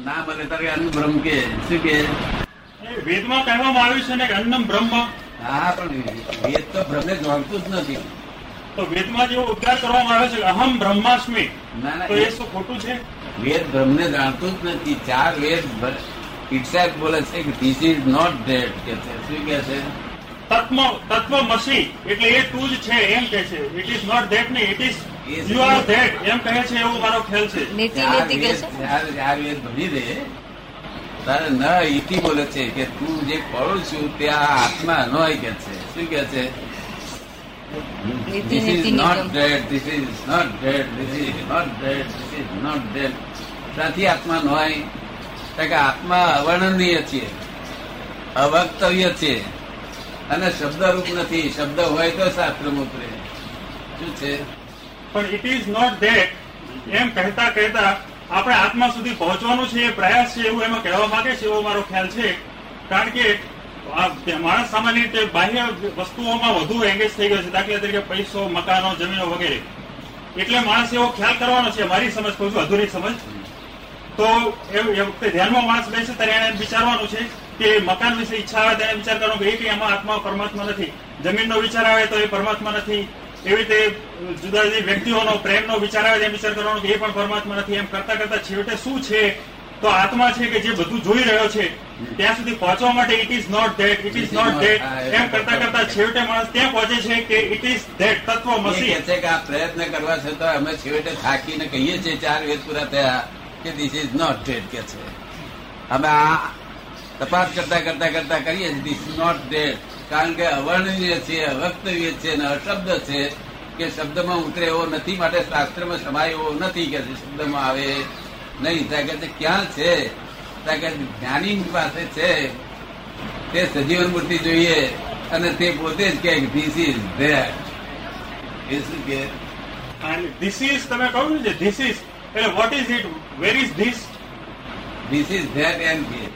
ના બને તારે અન્ન બ્રહ્મ કે શું કે? વેદમાં કહેવામાં આવ્યું છે ને કે અન્નમ બ્રહ્મ. હા પણ વેદ તો બ્રહ્મને જાણતું જ નથી. તો વેદમાં જેવો ઉદ્ધાર કરવામાં આવે છે અહમ બ્રહ્માસ્મિ. ના તો એ શું ખોટું છે? વેદ બ્રહ્મને જાણતું જ નથી. ચાર વેદ ઇટસેલ્ફ બોલે છે કે ધીસ ઇઝ નોટ ડેડ કે છે. શું કે છે? તત્વ તત્વમસી. એટલે એ તું જ છે એમ કે છે. ઇટ ઇઝ નોટ ધેટ ને it is. You are that એમ કહે છે એવું મારો ખ્યાલ છે. નીતિ નીતિ કે છે? ચાર ચાર વેદ ભણી દે. તારે ન ઈતિ બોલે છે કે તું જે પડું છું તે આ આત્મા નો કે છે. શું કે છે? નીતિ This is not Nigam dead, this is not dead, this is not dead, this is not dead. ત્યાંથી આત્મા નો હોય કારણ કે આત્મા અવર્ણનીય છે. અવક્તવ્ય છે. અને શબ્દરૂપ નથી. શબ્દ હોય તો શાસ્ત્ર ઉતરે શું છે? પણ ઇટ ઇઝ નોટ ધેટ એમ કહેતા કહેતા આપણે આત્મા સુધી પહોંચવાનું છે, એ પ્રયાસ છે એવું એમાં કહેવા માંગે છે એવો મારો ખ્યાલ છે. કારણ કે માણસ સામાન્ય રીતે બાહ્ય વસ્તુઓમાં વધુ એંગેજ થઈ ગયો છે, દાખલા તરીકે પૈસો, મકાનો, જમીનો વગેરે. એટલે માણસ એવો ખ્યાલ કરવાનો છે, મારી સમજ કહું છું, અધૂરી સમજ. તો એ વખતે ધ્યાનમાં માણસ બેસે ત્યારે એને વિચારવાનું છે કે મકાન વિશે ઈચ્છા આવે ત્યારે વિચાર કરવાનો કે એ આમાં આત્મા પરમાત્મા નથી. જમીનનો વિચાર આવે તો એ પરમાત્મા નથી. એવી રીતે જુદા જુદી વ્યક્તિઓનો પ્રેમનો વિચાર આવે એમ વિચાર કરવાનો કે એ પણ પરમાત્મા નથી. એમ કરતા કરતા છેવટે શું છે? તો આત્મા છે કે જે બધું જોઈ રહ્યો છે ત્યાં સુધી પહોંચવા માટે it is not that it is not that એમ કરતા કરતા છેવટે માણસ ત્યાં પહોંચે છે કે ઇટ ઇઝ ધેટ તત્વ મસી છે કે આ પ્રયત્ન કરવા છતાં અમે છેવટે થાકીને કહીએ છીએ ચાર વેદ પૂરા થયા કે ધીસ ઇઝ નોટ ધેટ કે છે. અમે આ તપાસ કરતા કરતા કરતા કરીએ ધીસ નોટ ડેડ કારણ કે અવર્ણનીય છે અવક્તવ્ય છે અને અશબ્દ છે કે શબ્દમાં ઉતરે એવો નથી. માટે શાસ્ત્રમાં સમાય એવો નથી કે શબ્દમાં આવે. નહીં ત્યાં કે ક્યાં છે? ત્યાં કે જ્ઞાની પાસે છે. તે સજીવન મૂર્તિ જોઈએ અને તે પોતે જ કે ધીસ ઇઝ ધે એ શું કે ધીસ ઇઝ તમે કહ્યું ને ધીસ ઇઝ એટલે what is it where is this this is that and હા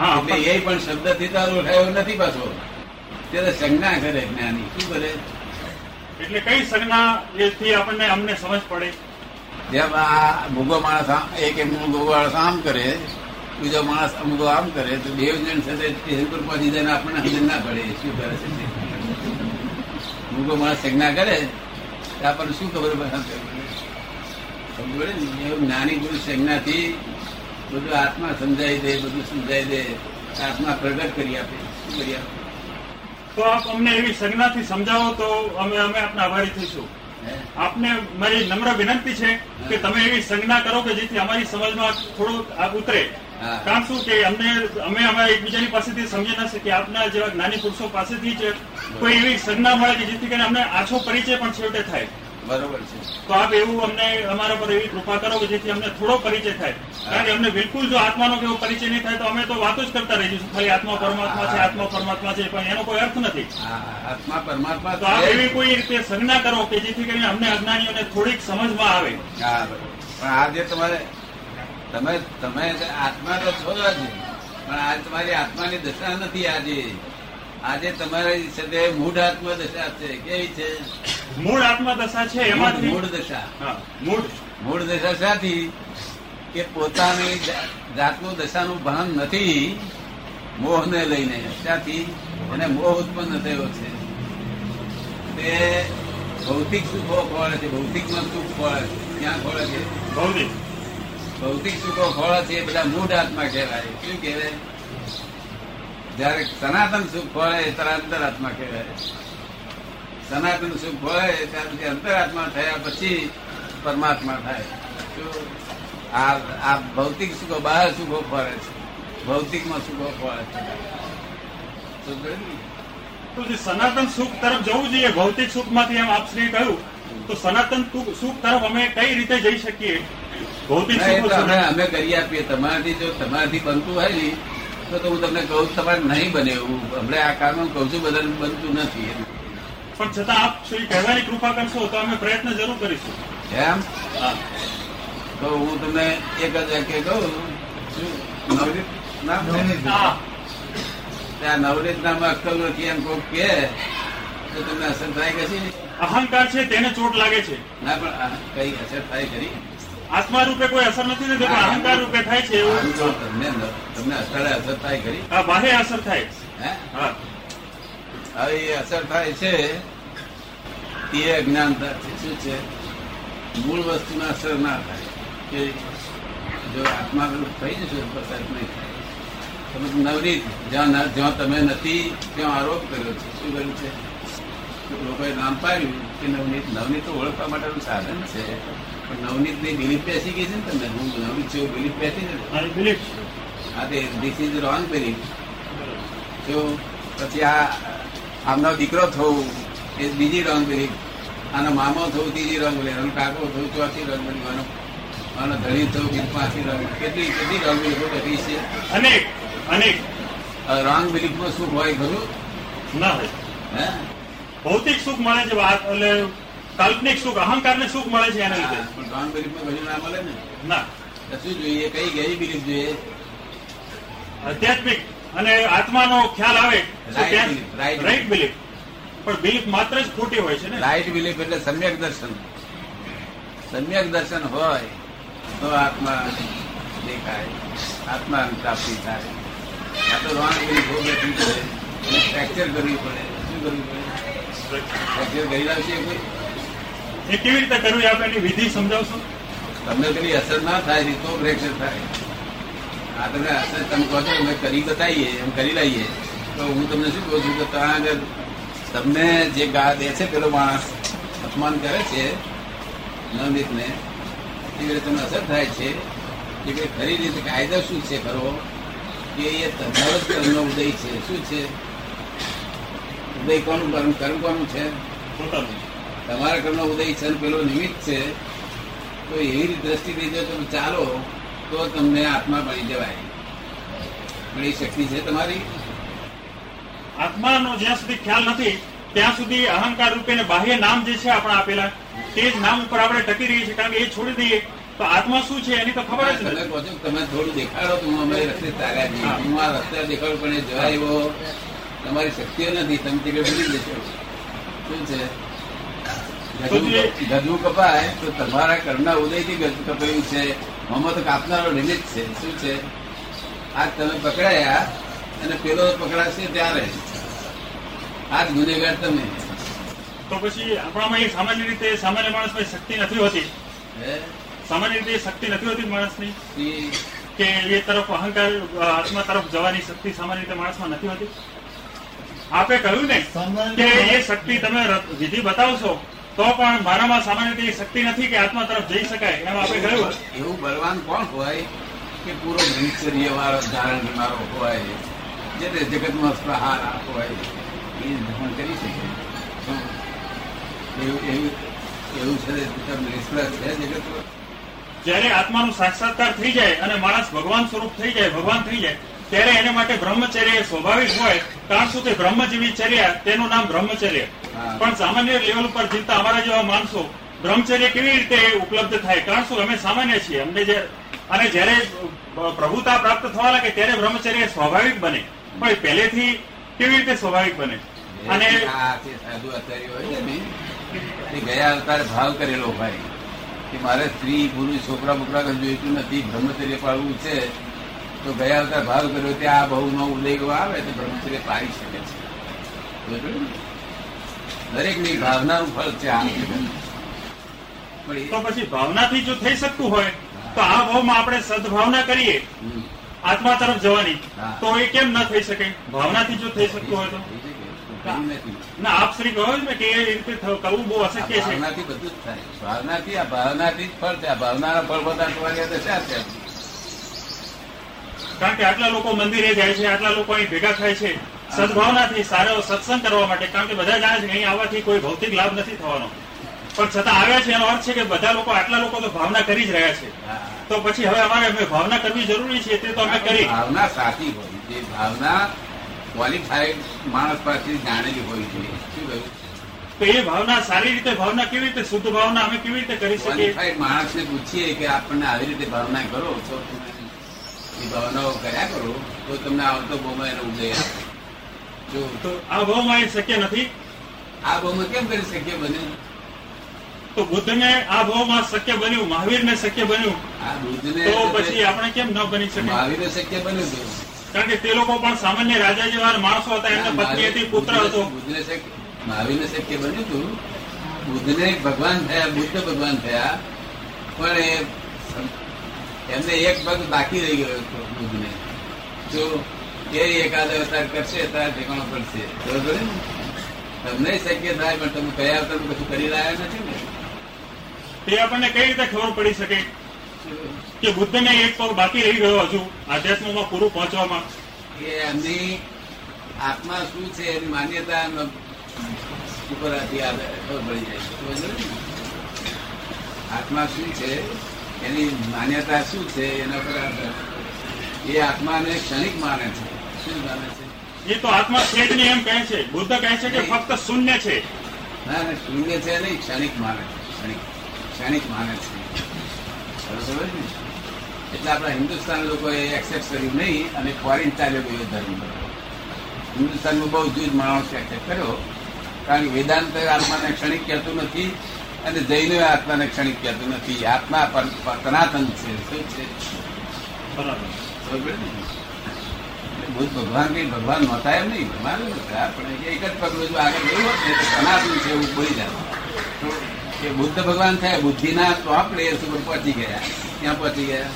એટલે એ પણ શબ્દથી તારો ઉઠાયો નથી પાછો. ત્યારે સંજ્ઞા કરે જ્ઞાની. શું કરે? એટલે કઈ સંજ્ઞા એથી આપણને અમને સમજ પડે? જેમ આ ભૂગો માણસ આમ- એક એમ મૂગો માણસ આમ કરે બીજો માણસ અમુક આમ કરે તો બે જણ સાથે સ્ટેશન પર પહોંચી જાય આપણને સમજ ના પડે. શું કરે છે ભૂગો માણસ સંજ્ઞા કરે તો આપણને શું ખબર પડે? જ્ઞાની પુરુષ સંજ્ઞાથી બધું આત્મા સમજાવી દે બધું સમજાવી દે આત્મા પ્રગટ કરી આપે શું કરી આપે? તો આપ અમને એવી સંજ્ઞાથી સમજાવો તો અમે અમે આપના આભારી થઈશું. આપને મારી નમ્ર વિનંતી છે કે તમે એવી સંજ્ઞા કરો કે જેથી અમારી સમજમાં થોડું ઉતરે. કારણ શું કે અમને અમે અમારા એકબીજાની પાસેથી સમજી ના શકીએ આપના જેવા જ્ઞાની પુરુષો પાસેથી જ કોઈ એવી સંજ્ઞા મળે કે જેથી કરીને અમને આછો પરિચય પણ છેવટે થાય. બરોબર છે. તો આપ એવું અમને અમારા પર એવી કૃપા કરો કે જેથી અમને થોડો પરિચય થાય. કારણ કે અમને બિલકુલ જો આત્માનો કેવો પરિચય નહીં થાય તો અમે તો વાતો જ કરતા રહી જઈશું ખાલી આત્મા પરમાત્મા છે આત્મા પરમાત્મા છે પણ એનો કોઈ અર્થ નથી. આત્મા પરમાત્મા તો આપ એવી કોઈ રીતે સંજ્ઞા કરો કે જેથી કરીને અમને અજ્ઞાનીઓને થોડીક સમજમાં આવે. પણ આ જે તમારે તમે તમે આત્મા તો છો જ. પણ આ તમારી આત્માની દશા નથી આજે. આજે તમારી સાથે મૂઢ આત્મા દશા છે. કેવી છે? મૂળ આત્મા દશા છે એમાંથી? મૂળ દશા. મૂળ મૂળ દશા સાથી કે પોતાની જાતનું દશાનું ભાન નથી મોહને લઈને. ત્યાંથી એને મોહ ઉત્પન્ન થયો છે. તે ભૌતિક સુખો ખોળે છે ભૌતિકમાં સુખ ખોળે છે. ક્યાં ખોળે છે? ભૌતિક. ભૌતિક સુખો ખોળે છે એ બધા મૂળ આત્મા કહેવાય. શું કહેવાય? જયારે સનાતન સુખ ખોળે ત્યારે આત્મા કહેવાય. સનાતન સુખ હોય ત્યાર પછી અંતરાત્મા થયા પછી પરમાત્મા થાય. આ ભૌતિક સુખો બહાર સુખો ફરે છે. ભૌતિકમાં સુખો ફરે છે. સનાતન સુખ તરફ જવું જોઈએ ભૌતિક સુખમાંથી એમ આપશ્રી કહ્યું તો સનાતન સુખ તરફ અમે કઈ રીતે જઈ શકીએ? ભૌતિક સુખ. અમે કરી આપીએ. તમારાથી જો તમારાથી બનતું હોય ને તો હું તમને કહું તમારે નહીં બને એવું. હમણાં આ કારણ કહું છું બધા બનતું નથી. પણ છતાં આપ શ્રી કહેવાની કૃપા કરશો તો અમે પ્રયત્ન જરૂર કરીશું. એમ તો હું તમને એક જ વાક્ય કહું. નવરીત નામ ત્યાં નવરીત નામ અક્કલ નથી એમ કોક કે તો તમને અસર થાય કે છે અહંકાર છે તેને ચોટ લાગે છે. ના પણ કઈ અસર થાય ખરી? આત્મા રૂપે કોઈ અસર નથી ને અહંકાર રૂપે થાય છે એવું. તમને તમને અસર અસર થાય ખરી? આ બાહ્ય અસર થાય. હે? હા. હવે એ અસર થાય છે એ અજ્ઞાનતા છે શું છે? મૂળ વસ્તુના અસર ના થાય. કે જો આત્મા થઈ જશે પ્રસાદ નહીં થાય. તમે નવરીત જ્યાં જ્યાં તમે નથી ત્યાં આરોપ કર્યો છે. શું કર્યું છે? લોકોએ નામ પાડ્યું કે નવનીત નવનીત તો ઓળખવા માટેનું સાધન છે પણ નવનીતની બિલીફ બેસી ગઈ છે ને તમને? હું નવનીત છે એવું બિલીફ બેસી છે ને બિલીફ હા આ તે ધીસ ઇઝ રોંગ બિલીફ જો પછી આ આમનો દીકરો થવું એ બીજી રંગ બની આનો મામો થવું ત્રીજી રંગ બની આનો કાકો થવું ચોથી રંગ બની આનો આનો ધણી થવું બીજી પાંચમી રંગ કેટલી કેટલી રંગ બિલીફો બધી છે? અનેક અનેક. રંગ બિલીફમાં સુખ હોય ખરું? ના હોય. હે? ભૌતિક સુખ મળે છે વાત એટલે કાલ્પનિક સુખ અહંકારને સુખ મળે છે એના લીધે. પણ રંગ બિલીફમાં કશું ના મળે ને? ના. શું જોઈએ? કઈ ગઈ બિલીફ જોઈએ? આધ્યાત્મિક અને આત્માનો ખ્યાલ આવે રાઈટ બિલીફ પણ બિલીફ માત્ર જ ખોટી હોય છે ને? રાઈટ બિલીફ એટલે સમ્યક દર્શન. સમ્યક દર્શન હોય તો આત્મા દેખાય આત્મા પ્રાપ્તિ થાય. આ તો રોંગ બિલીફ બેઠી પડે અને ફ્રેક્ચર કરવી પડે શું કરવું પડે? ફ્રેક્ચર કરી લાવશે કોઈ? એ કેવી રીતે કરવી? આપણે એની વિધિ સમજાવશો? તમને પેલી અસર ના થાય તો ફ્રેક્ચર થાય. આ તમે અસર તમે કહો છો અમે કરી બતાવીએ એમ કરી લઈએ તો હું તમને શું કહું છું કે ત્યાં આગળ તમને જે ગા દે છે પેલો માણસ અપમાન કરે છે નવનીતને એ રીતે તમને અસર થાય છે કે ભાઈ ખરી રીતે કાયદો શું છે ખરો? કે એ તમારો જ કર્મનો ઉદય છે. શું છે? ઉદય કોનું? કર્મ કર્મ કોનું છે? તમારા કર્મનો ઉદય છે પેલો નિમિત્ત છે. તો એવી દ્રષ્ટિથી જો તમે ચાલો તો તમને આત્મા બની જવાય. પણ એ શક્તિ છે તમારી? આત્માનો જ્યાં સુધી ખ્યાલ નથી ત્યાં સુધી અહંકાર રૂપે ને બાહ્ય નામ જે છે આપણે આપેલા તે જ નામ ઉપર આપણે ટકી રહીએ છીએ કારણ કે એ છોડી દઈએ. તો આત્મા શું છે એની તો ખબર જ નથી. તમે થોડું દેખાડો તો હું અમે રસ્તે તાર્યા છીએ હું આ રસ્તે દેખાડું પણ એ જવાય એવો તમારી શક્તિઓ નથી. તમે તે ભૂલી જશો. શું છે? ગજવું કપાય તો તમારા કર્મના ઉદયથી ગજવું કપાયું છે. મોમાં તો કાપનારો નિમિત્ત છે. શું છે? આજ તમે પકડાયા અને પેલો પકડાશે ત્યારે. આજ ગુનેગાર તમે. તો પછી આપણામાં એ સામાન્ય રીતે સામાન્ય માણસમાં શક્તિ નથી હોતી? સામાન્ય રીતે શક્તિ નથી હોતી માણસની કે? એ તરફ અહંકાર આત્મા તરફ જવાની શક્તિ સામાન્ય રીતે માણસમાં નથી હોતી? આપે કહ્યું ને કે એ શક્તિ તમે વિધિ બતાવશો. તો પણ મારામાં સામાન્ય રીતે શક્તિ નથી કે આત્મા તરફ જઈ શકાય એમ આપણે કહ્યું. એવું બળવાન કોણ હોય કે પૂરો બ્રહ્મચર્ય વાળો ધારણ મારો હોય જે જગતમાં પ્રહાર હોય એ ધારણ કરી શકે. એવું એવું એવું છે તમને નિષ્ફળ છે જગતમાં. જ્યારે આત્માનું સાક્ષાત્કાર થઈ જાય અને માણસ ભગવાન સ્વરૂપ થઈ જાય ભગવાન થઈ જાય ત્યારે એને માટે બ્રહ્મચર્ય સ્વાભાવિક હોય કારણ શું કે બ્રહ્મ ચર્યા તેનું નામ બ્રહ્મચર્ય. પણ સામાન્ય લેવલ પર જીવતા અમારા જેવા માણસો બ્રહ્મચર્ય કેવી રીતે ઉપલબ્ધ થાય કારણ શું? અમે સામાન્ય છીએ. અમને જે અને જયારે પ્રભુતા પ્રાપ્ત થવા લાગે ત્યારે બ્રહ્મચર્ય સ્વાભાવિક બને. પણ પહેલેથી કેવી રીતે સ્વાભાવિક બને? અને સાધુ આચાર્ય હોય ને ગયા અવતારે ભાવ કરેલો હોય કે મારે સ્ત્રી પુરુષ છોકરા બોકરા જોઈતું નથી બ્રહ્મચર્ય પાળવું છે. તો ગયા અવતાર ભાવ કર્યો ત્યાં આ બહુનો ઉલ્લેખ આવે તો બ્રહ્મચર્ય પાડી શકે છે. ને? દરેકની ભાવનાનું ફળ છે આ પણ એ- તો પછી ભાવનાથી જો થઈ શકતું હોય તો આ ભાવમાં આપણે સદભાવના કરીએ. આત્મા તરફ જવાની. તો એ કેમ ન થઈ શકે? ભાવનાથી જો થઈ શકતું હોય તો. ના. આપ શ્રી કહો ને કે એ રીતે કરવું બહુ અશક્ય છે. ભાવનાથી બધું જ થાય. ભાવનાથી આ ભાવનાથી જ ફળ છે. આ ભાવનાના ફળ બધા તમારી શા છે. કારણ કે આટલા લોકો મંદિરે જાય છે આટલા લોકો અહીં ભેગા થાય છે. સદભાવનાથી સારો સત્સંગ કરવા માટે કારણ કે બધા જાણે છે અહીં આવવાથી કોઈ ભૌતિક લાભ નથી થવાનો. પણ છતાં આવ્યા છે એનો અર્થ છે કે બધા લોકો આટલા લોકો તો ભાવના કરી જ રહ્યા છે. તો પછી હવે અમારે અમે ભાવના કરવી જરૂરી છે તે તો અમે કરી. ભાવના સાચી હોય. જે ભાવના ક્વોલિફાઈડ માણસ પાસેથી જાણેલી હોવી જોઈએ શું કહ્યું? તો એ ભાવના સારી રીતે ભાવના કેવી રીતે શુદ્ધ ભાવના અમે કેવી રીતે કરી શકીએ? માણસને પૂછીએ કે આપણને આવી રીતે ભાવના કરો તો તમે એ ભાવનાઓ કર્યા કરો તો તમને આવતો બહુમાં એનો ઉદય આવે. જો તો આ એ શક્ય નથી? આ બહુમાં કેમ કરી શક્ય બને? તો બુદ્ધને આ ભાવમાં શક્ય બન્યું મહાવીરને શક્ય બન્યું? આ બુદ્ધને તો પછી આપણે કેમ ન બની શકે મહાવીરને શક્ય બન્યું હતું કારણ કે તે લોકો પણ સામાન્ય રાજા જેવા માણસો હતા એમને પત્ની હતી પુત્ર હતો. બુદ્ધને શક્ય મહાવીરને શક્ય બન્યું હતું બુદ્ધને ભગવાન થયા બુદ્ધ ભગવાન થયા પણ એ એમને એક પગ બાકી રહી ગયો હતો બુદ્ધને જો એ એકાદ અવતાર કરશે ત્યારે ઠેકાણો પડશે. બરોબર? તમને શક્ય થાય પણ તમે કયા અવતાર કશું કરી રહ્યા નથી ને? તે આપણને કઈ રીતે ખબર પડી શકે કે બુદ્ધને એક પગ બાકી રહી ગયો હજુ આધ્યાત્મમાં પૂરું પહોંચવામાં? કે એમની આત્મા શું છે એની માન્યતા ઉપર આથી ખબર પડી જાય છે. આત્મા શું છે? એની માન્યતા શું છે? એના પર એ આત્માને ક્ષણિક માને છે. શું માને છે? એ તો આત્મા છે જ નહીં એમ કહે છે. બુદ્ધ કહે છે કે ફક્ત શૂન્ય છે. ના ના શૂન્ય છે નહીં ક્ષણિક માને છે. ક્ષણિક ક્ષણિક માને છે. બરોબર ને એટલે આપણા હિન્દુસ્તાન લોકોએ એક્સેપ્ટ કર્યું નહીં અને ફોરેન ચાલ્યો ગયો ધર્મ હિન્દુસ્તાનમાં બહુ જૂજ માણસ એક્સેપ્ટ કર્યો. કારણ કે વેદાંત આત્માને ક્ષણિક કહેતું નથી. અને જઈને આત્માને ક્ષણિક કહેતું નથી. આત્મા સનાતન છે શું છે? બુદ્ધ ભગવાન કઈ ભગવાન નહોતા એમ નહીં. ભગવાન જ પણ એક જ પગલું જો આગળ ગયું હોત ને સનાતન છે એવું બોલી જાય તો એ બુદ્ધ ભગવાન થયા બુદ્ધિના ટોપ લેયર સુધી પહોંચી ગયા. ક્યાં પહોંચી ગયા?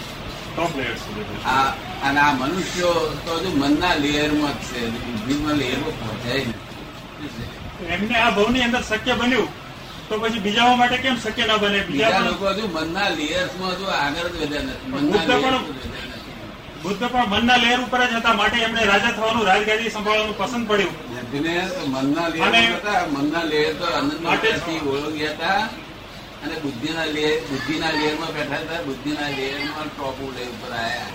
ટોપ લેયર સુધી આ અને આ મનુષ્યો તો હજુ મનના લેયરમાં જ છે. બુદ્ધિમાં લેયરમાં પહોંચાય નહીં. એમને આ ભાવની અંદર શક્ય બન્યું. તો પછી બીજાઓ માટે કેમ શક્ય ના બને? બીજા બીજા લોકો હજુ મનના લેયર્સમાં હજુ આગળ જ વધ્યા નથી. બુદ્ધ પણ-. બુદ્ધ પણ મનના લેયર ઉપર જ હતા. માટે એમને રાજા થવાનું રાજગાદી સંભાળવાનું પસંદ પડ્યું. મનના લેયર હતા મનના લેયર તો માટે- અનંતથી ઓળખ્યા હતા અને બુદ્ધિના લેયર બુદ્ધિના લેયરમાં બેઠા હતા. બુદ્ધિના લેયરમાં ટોપ લેયર ઉપર આયા.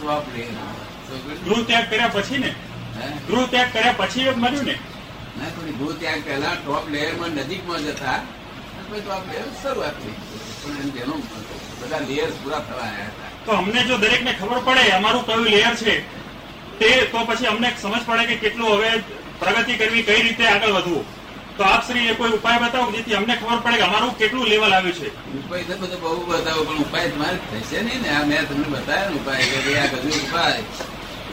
ટોપ લેયર ગૃહ ત્યાગ કર્યા પછી ને? ગૃહ ત્યાગ કર્યા પછી એ મળ્યું ને? ના થોડી ભૂ ત્યાં પહેલા ટોપ લેયરમાં નજીકમાં જતા પછી ટોપ લેયર શરૂઆત થઈ. પણ એમ જેનો બધા લેયર પૂરા થવા આવ્યા હતા. તો અમને જો દરેકને ખબર પડે અમારું કયું લેયર છે તે તો પછી અમને સમજ પડે કે કેટલું હવે પ્રગતિ કરવી કઈ રીતે આગળ વધવું. તો આપ શ્રી એ કોઈ ઉપાય બતાવો જેથી અમને ખબર પડે કે અમારું કેટલું લેવલ આવ્યું છે? ઉપાય તો બધો બહુ બતાવો પણ ઉપાય તમારે થશે નહીં ને. આ મેં તમને બતાવ્યો ઉપાય કે આ બધું ઉપાય.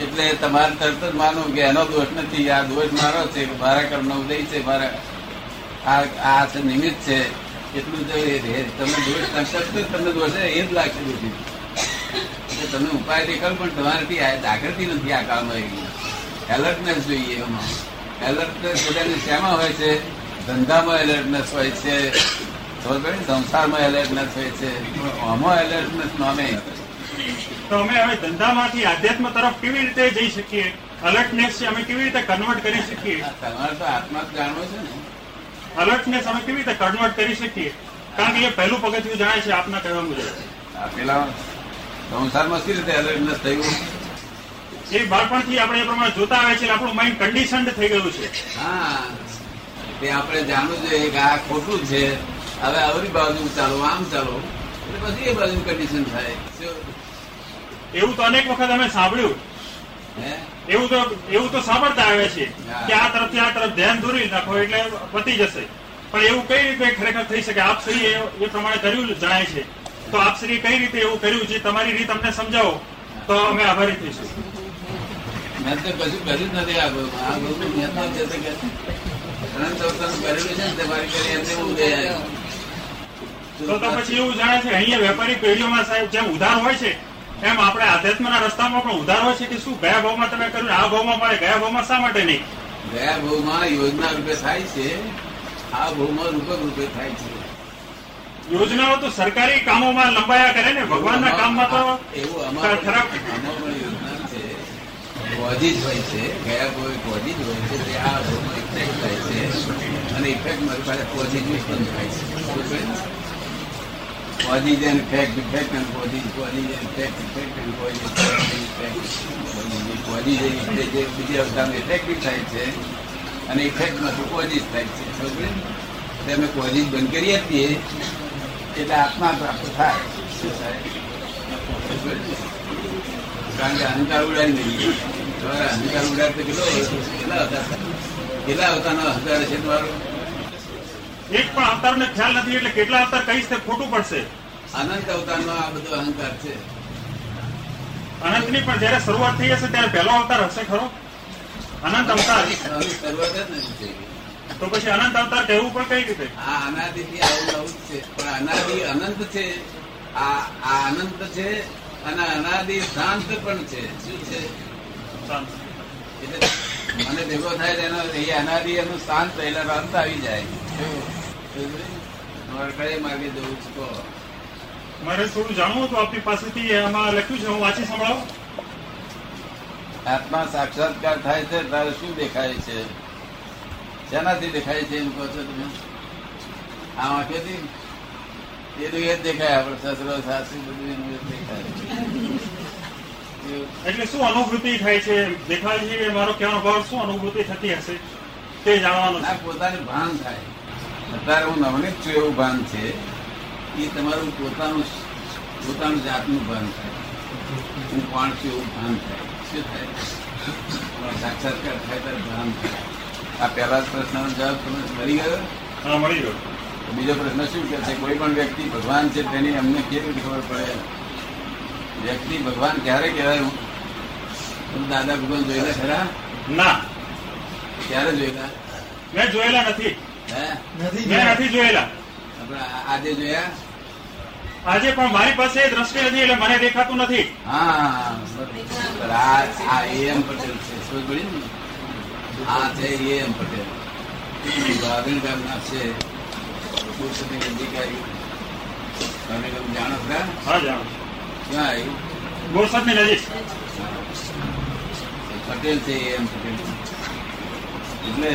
એટલે તમારે તરત જ માનવું કે એનો દોષ નથી, આ દોષ મારો છે કે મારા કર્મનો ઉદય છે, મારા આ આ છે, નિમિત્ત છે, એટલું જ તમે દોષ તરત તમને દોષ એ જ લાગશે બધું. એટલે તમે ઉપાય દેખાડો પણ તમારાથી જાગૃતિ નથી આ કામ એલર્ટનેસ જોઈએ એમાં. એલર્ટનેસ બધાને શેમાં હોય છે? ધંધામાં એલર્ટનેસ હોય છે? સંસારમાં એલર્ટનેસ હોય છે. આમાં એલર્ટનેસ નામે. તો અમે હવે ધંધામાંથી આધ્યાત્મ તરફ કેવી રીતે જઈ શકીએ? અલર્ટનેસ છે અમે કેવી રીતે કન્વર્ટ કરી શકીએ? તમારે તો આત્મા જાણવો છે ને. અલર્ટનેસ અમે કેવી રીતે કન્વર્ટ કરી શકીએ? કારણ કે એ પહેલું પગથિયું જણાય છે આપના કહેવા મુજબ. પેલા સંસારમાં કેવી રીતે અલર્ટનેસ થયું એ બાળપણથી આપણે એ પ્રમાણે જોતા આવે છે આપણું માઇન્ડ કન્ડિશન્ડ થઈ ગયું છે. હા તે આપણે જાણવું જોઈએ કે આ ખોટું છે. હવે આવરી બાજુ ચાલો આમ ચાલો. એટલે પછી એ બાજુ કન્ડિશન થાય? એવું તો અનેક વખત અમે સાંભળ્યું. એવું તો એવું તો સાંભળતા આવે છે કે આ તરફથી આ તરફ ધ્યાન દોરી નાખો એટલે પતી જશે. પણ એવું કઈ રીતે ખરેખર થઈ શકે? આપ શ્રી એ પ્રમાણે કર્યું જણાય છે. તો આપ શ્રી કઈ રીતે એવું કર્યું છે તમારી રીત અમને સમજાવો? તો અમે આભારી થઈશું. મેં તો કશું કર્યું નથી આ બધું. બધું છે કે અનંત અવતારનું કરેલું છે ને તે કરી એમને હું ઉદય તો તો પછી એવું જણાય છે અહીંયા વેપારી પેઢીઓમાં સાહેબ જેમ ઉધાર હોય છે એમ આપણે આધ્યાત્મના રસ્તામાં પણ ઉધારો છે કે શું? ગયા ભાવમાં તમે કર્યું આ ભાવમાં મળે ગયા ભાવમાં શા માટે નહીં? ગયા ભાવમાં યોજના રૂપે થાય છે આ ભાવમાં રૂપક રૂપે થાય છે. યોજનાઓ તો સરકારી કામોમાં લંબાયા કરે ને ભગવાનના કામમાં તો એવું અમારું ખરાબ યોજના છે. કોઝી જ હોય છે. ગયા ભાવે કોઝી જ હોય છે તે આ ભાવમાં ઇફેક્ટ થાય છે. અને ઇફેક્ટ મારી પાસે કોઝી જ ઉત્પન્ન થાય છે? કોઝી જ ઇફેક્ટ ઇફેક્ટ અને કોઝી કોઝી જ ઇફેક્ટ ઇફેક્ટ અને કોઝી કોઝી ઇફેક્ટ કોઝી જે ઇફેક્ટ જે બીજી અવતારમાં ઇફેક્ટિવ થાય છે અને ઇફેક્ટમાંથી કોઝી જ થાય છે એટલે અમે કોઝિસ બંધ કરી આપીએ એટલે આત્મા પ્રાપ્ત થાય શું થાય? કારણ કે અહંકાર ઉડાડી નહીં અહંકાર ઉડાડ તો કેટલો કેટલા હતા કેટલા અવતારનો અહંકાર છે તમારો એક પણ અવતારને ખ્યાલ નથી એટલે કેટલા અવતાર કહીશ તે ખોટું પડશે અનંત અવતારનો આ બધો અહંકાર છે. અનંતની પણ જયારે શરૂઆત થઈ હશે ત્યારે પહેલો અવતાર હશે ખરો? અનંત અવતાર. શરૂઆત જ નથી થઈ તો પછી અનંત અવતાર કહેવું પણ કઈ રીતે? આ અનાદિથી આવું આવું છે. પણ અનાદિ અનંત છે. આ આ અનંત છે અને અનાદિ શાંત પણ છે. શું છે? એટલે મને ભેગો થાય તો એનો એ અનાદિ એનું શાંત રહેલા અંત આવી જાય. તમારે કઈ માર્ગે જવું છું? મારે થોડું જાણવું હતું આપની પાસેથી એમાં લખ્યું છે હું વાંચી સંભળાવું? આત્મા સાક્ષાત્કાર થાય છે ત્યારે શું દેખાય છે? શેનાથી દેખાય છે એમ કહો છો તમે? આ વાંખેથી એનું એ દેખાય આપણે સસરો સાસુ બધું એનું એ દેખાય. એટલે શું અનુભૂતિ થાય છે? દેખાય છે મારો કહેવાનો ભાવ શું અનુભૂતિ થતી હશે? તે જાણવાનું ના છે ભાન થાય. અત્યારે હું નવનીત છું એવું ભાન છે. એ તમારું પોતાનું પોતાનું જાતનું ભાન થાય. હું કોણ છું એવું ભાન થાય. શું થાય? સાક્ષાત્કાર થાય ત્યારે ભાન થાય. આ પહેલા જ પ્રશ્નનો જવાબ તમે મળી ગયો? હા મળી ગયો. તો બીજો પ્રશ્ન શું કે છે? કોઈ પણ વ્યક્તિ ભગવાન છે તેની અમને કેવી રીતે ખબર પડે? વ્યક્તિ ભગવાન ક્યારે કહેવાય? હું તમે દાદા ભગવાન જોયેલા ખરા? ના. ક્યારે જોયેલા? મેં જોયેલા નથી. હે? મેં નથી જોયેલા. આપણે આજે જોયા? આજે પણ મારી પાસે દ્રષ્ટિ નથી એટલે મને દેખાતું નથી. હા. આ એમ પટેલ છે. આ છે એમ પટેલ. ગામના છે. અધિકારી તમે તમે જાણો ખરા હા? જાણો ક્યાં આવ્યું બોરસદની નજીક. પટેલ છે એમ પટેલ. એટલે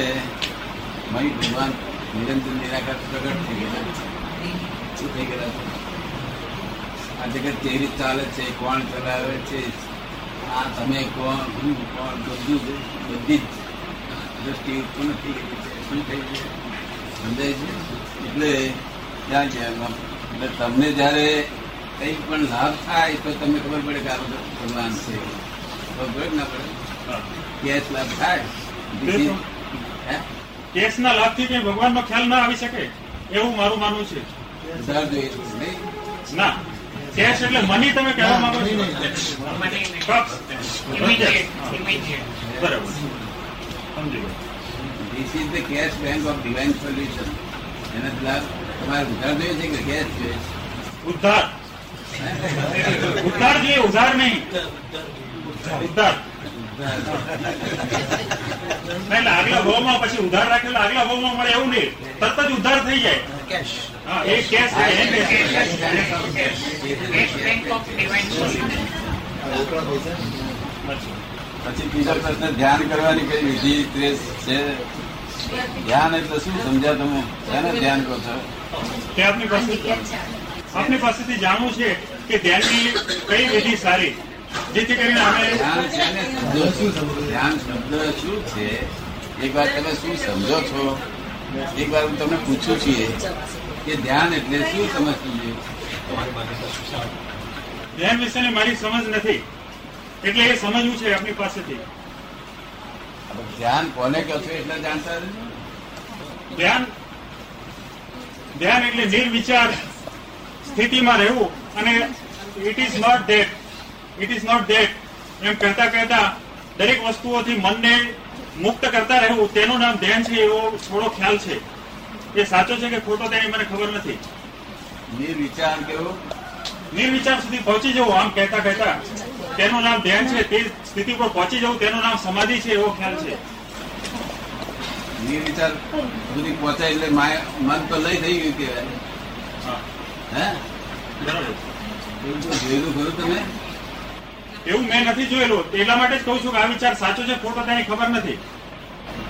મય ભગવાન નિરંતર નિરાકાર પ્રગટ થઈ ગયેલા. શું થઈ ગયેલા આ જગત કેવી રીતે ચાલે છે કોણ ચલાવે છે? આ તમે કોણ હું કોણ? બધું જ બધી જ. દ્રષ્ટિ ઉત્પન્ન થઈ ગઈ છે શું થઈ છે? સમજાય છે? એટલે ત્યાં છે એટલે તમને જ્યારે કંઈક પણ લાભ થાય તો તમને ખબર પડે કે આ બધું ભગવાન છે. ખબર ના પડે? કેશ લાભ થાય. બિલકુલ. હે? કેસના લાભથી કઈ ભગવાનનો ખ્યાલ ના આવી શકે? એવું મારું માનવું છે. ના. કેશ એટલે મની તમે કહેવા માંગો છો. બરાબર. સમજી ગયો. This is the cash bank of divine solution એને તમારે ઉધાર જોઈએ છે કે કેશ જોઈએ ઉદ્ધાર ઉદ્ધાર જોઈએ ઉધાર નહીં. ઉદ્ધાર ઉધાર. એટલે આગલા ભાવમાં પછી ઉધાર રાખેલા આગલા ભાવમાં મળે એવું નહીં. તરત જ ઉધાર થઈ જાય. હા એ કેશ પછી બીજા પ્રશ્ન ધ્યાન કરવાની કઈ વિધિ છે? ધ્યાન એટલે શું? સમજ્યા તમે? ધ્યાન ધ્યાન કહો છો? તે આપની પાસે આપની પાસેથી જાણવું છે કે ધ્યાનની કઈ વિધિ સારી? જેથી કરીને અમે ધ્યાન શબ્દ શું છે? એક વાત તમે શું સમજો છો? એક વાર હું તમને પૂછું છીએ કે ધ્યાન એટલે શું તમે સમજ્યું ધ્યાન વિશેની મારી સમજ નથી. એટલે એ સમજવું છે આપની પાસેથી. ધ્યાન કોને કહો છો એટલે જાણતા ધ્યાન ધ્યાન એટલે નિર્વિચાર સ્થિતિમાં રહેવું અને it is not that it is not that એમ કહેતા કહેતા દરેક વસ્તુઓથી મનને મુક્ત કરતા રહેવું તેનું નામ ધ્યાન છે એવો થોડો ખ્યાલ છે. એ સાચો છે કે ખોટો તેની મને ખબર નથી. નિર્વિચાર કેવો? નિર્વિચાર સુધી પહોંચી જવું આમ કહેતા કહેતા તેનું નામ ધ્યાન છે તે સ્થિતિ પર પહોંચી જવું તેનું નામ સમાધિ છે એવો ખ્યાલ છે. નિર્વિચાર સુધી પહોંચાય એટલે મન તો લઈ થઈ ગયું કેવાય હા, હે? બરાબર. જોયેલું ખરું તમે? એવું મેં નથી જોયેલું. એટલા માટે જ કહું છું કે આ વિચાર સાચો છે, ખોટો તેની ખબર નથી.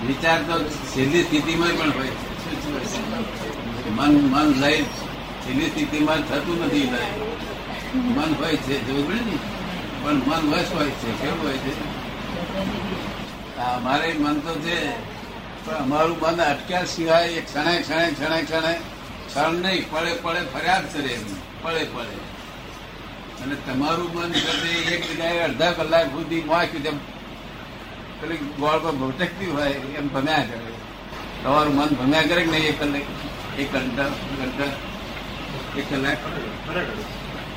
વિચાર તો છેલ્લી સ્થિતિમાં પણ હોય? મન મન લઈ છેલ્લી સ્થિતિમાં થતું નથી લય મન હોય છે, જોયું ને? પણ મન વશ હોય છે, કેવું હોય છે? અમારે મન તો છે, પણ અમારું મન અટક્યા સિવાય ક્ષણે ક્ષણે ક્ષણે ક્ષણે, ક્ષણ નહીં, પડે પડે ફરિયાદ કરે એમ. પડે પડે. અને તમારું મન સાથે એક જગ્યાએ અડધા કલાક સુધી વાંચ્યું તેમ પેલી ગોળ પર ભટકતી હોય એમ ભમ્યા કરે. તમારું મન ભમ્યા કરે કે નહીં એક કલાક? એક ઘંટા ઘંટા, એક કલાક?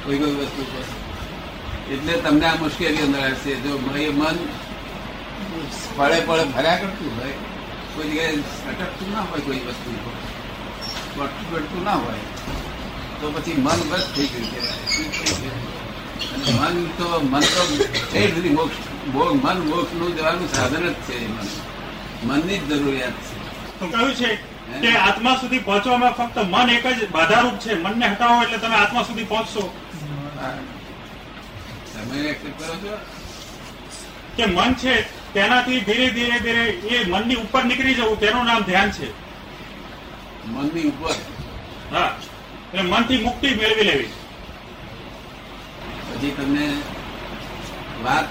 કોઈ કોઈ વસ્તુ પર. એટલે તમને આ મુશ્કેલી અંદર આવશે. જો એ મન પળે પળે ભર્યા કરતું હોય, કોઈ જગ્યાએ અટકતું ના હોય કોઈ વસ્તુ પર પડતું ના હોય, તો પછી મન બસ થઈ ગયું કહેવાય. મન તો મન તો એ બધી મોક્ષ મન મોક્ષનું જવાનું સાધન જ છે મન. મનની જ જરૂરિયાત છે. તો કહ્યું છે કે આત્મા સુધી પહોંચવામાં ફક્ત મન એક જ બાધારૂપ છે. મનને હટાવો એટલે તમે આત્મા સુધી પહોંચશો. તમે કરો છો? કે મન છે તેનાથી ધીરે ધીરે ધીરે એ મનની ઉપર નીકળી જવું તેનું નામ ધ્યાન છે. મનની ઉપર? હા. એટલે મનથી મુક્તિ મેળવી લેવી. પછી તમને વાત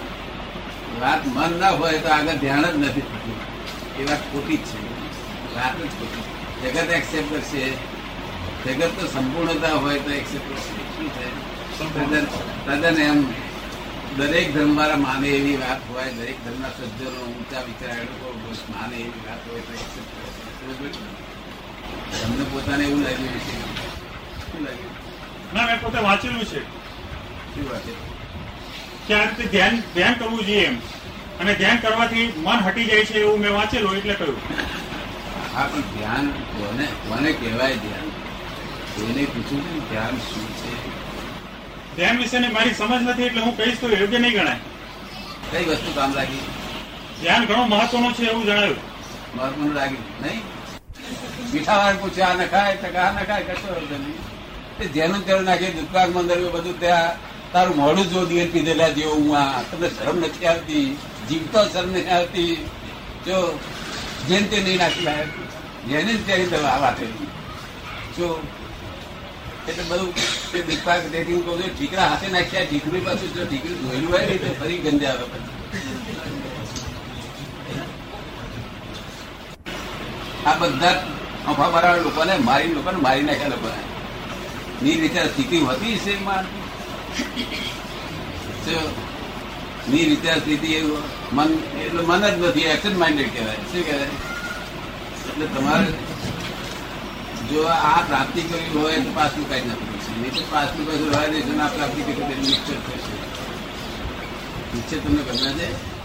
વાત મન ના હોય તો આગળ ધ્યાન જ નથી થતું. એ વાત ખોટી જ છે. વાત જ ખોટી. જગત એક્સેપ્ટ કરશે. જગત તો સંપૂર્ણતા હોય તો એક્સેપ્ટ કરશે. શું છે તદ્દન એમ દરેક ધર્મ વાળા માને એવી વાત હોય દરેક ધર્મના સજ્જનો ઊંચા વિચાર લોકો માને એવી વાત હોય તો એક્સેપ્ટ તમને પોતાને એવું લાગ્યું છે શું લાગ્યું? ના મેં પોતે વાંચેલું છે. શું વાત છે કે આ રીતે ધ્યાન ધ્યાન કરવું જોઈએ એમ. અને ધ્યાન કરવાથી મન હટી જાય છે એવું મેં વાંચેલું એટલે કહ્યું. હા પણ ધ્યાન કોને કોને કહેવાય ધ્યાન? એને પૂછ્યું છે ધ્યાન શું છે? ધ્યાન વિશેની મારી સમજ નથી એટલે હું કહીશ તો યોગ્ય નહીં ગણાય. કઈ વસ્તુ કામ લાગી? ધ્યાન ઘણું મહત્વનું છે એવું જણાવ્યું મહત્વનું લાગ્યું નહીં? મીઠા વાર પૂછ્યા નખાય તો કે આ નખાય કશો નહીં. એ જેનું તેનું નાખી દુકાન મંદિર બધું ત્યાં તારું મોડું જો દિયર પીધેલા જેવો હું આ તમને શરમ નથી આવતી? જીવતો શરમ નથી આવતી? જો જેમ તે નહીં નાખી જેને જ તેની દવા વાત જો એટલે બધું તે દીપા તેથી હું કહું છું ઠીકરા હાથે નાખ્યા ઠીકરી પાછું જો ઠીકરી ધોયેલું હોય ને તો ફરી ગંજા આવે આ બધા અફા મારા લોકોને મારી લોકોને મારી નાખ્યા લોકોને ની રીતે સ્થિતિ હતી છે માં જો, ની એવું મન, એટલે મન જ નથી એક્શન માઇન્ડેડ કહેવાય. શું કહેવાય? એટલે તમારે જો આ પ્રાપ્તિ કરવી હોય તો પાછું કઈ નથી પડશે નહીં તો પાછલું પાછું રહેવા દેશો આ પ્રાપ્તિ કરી નિશ્ચય થશે. નિશ્ચય તમને ગમે છે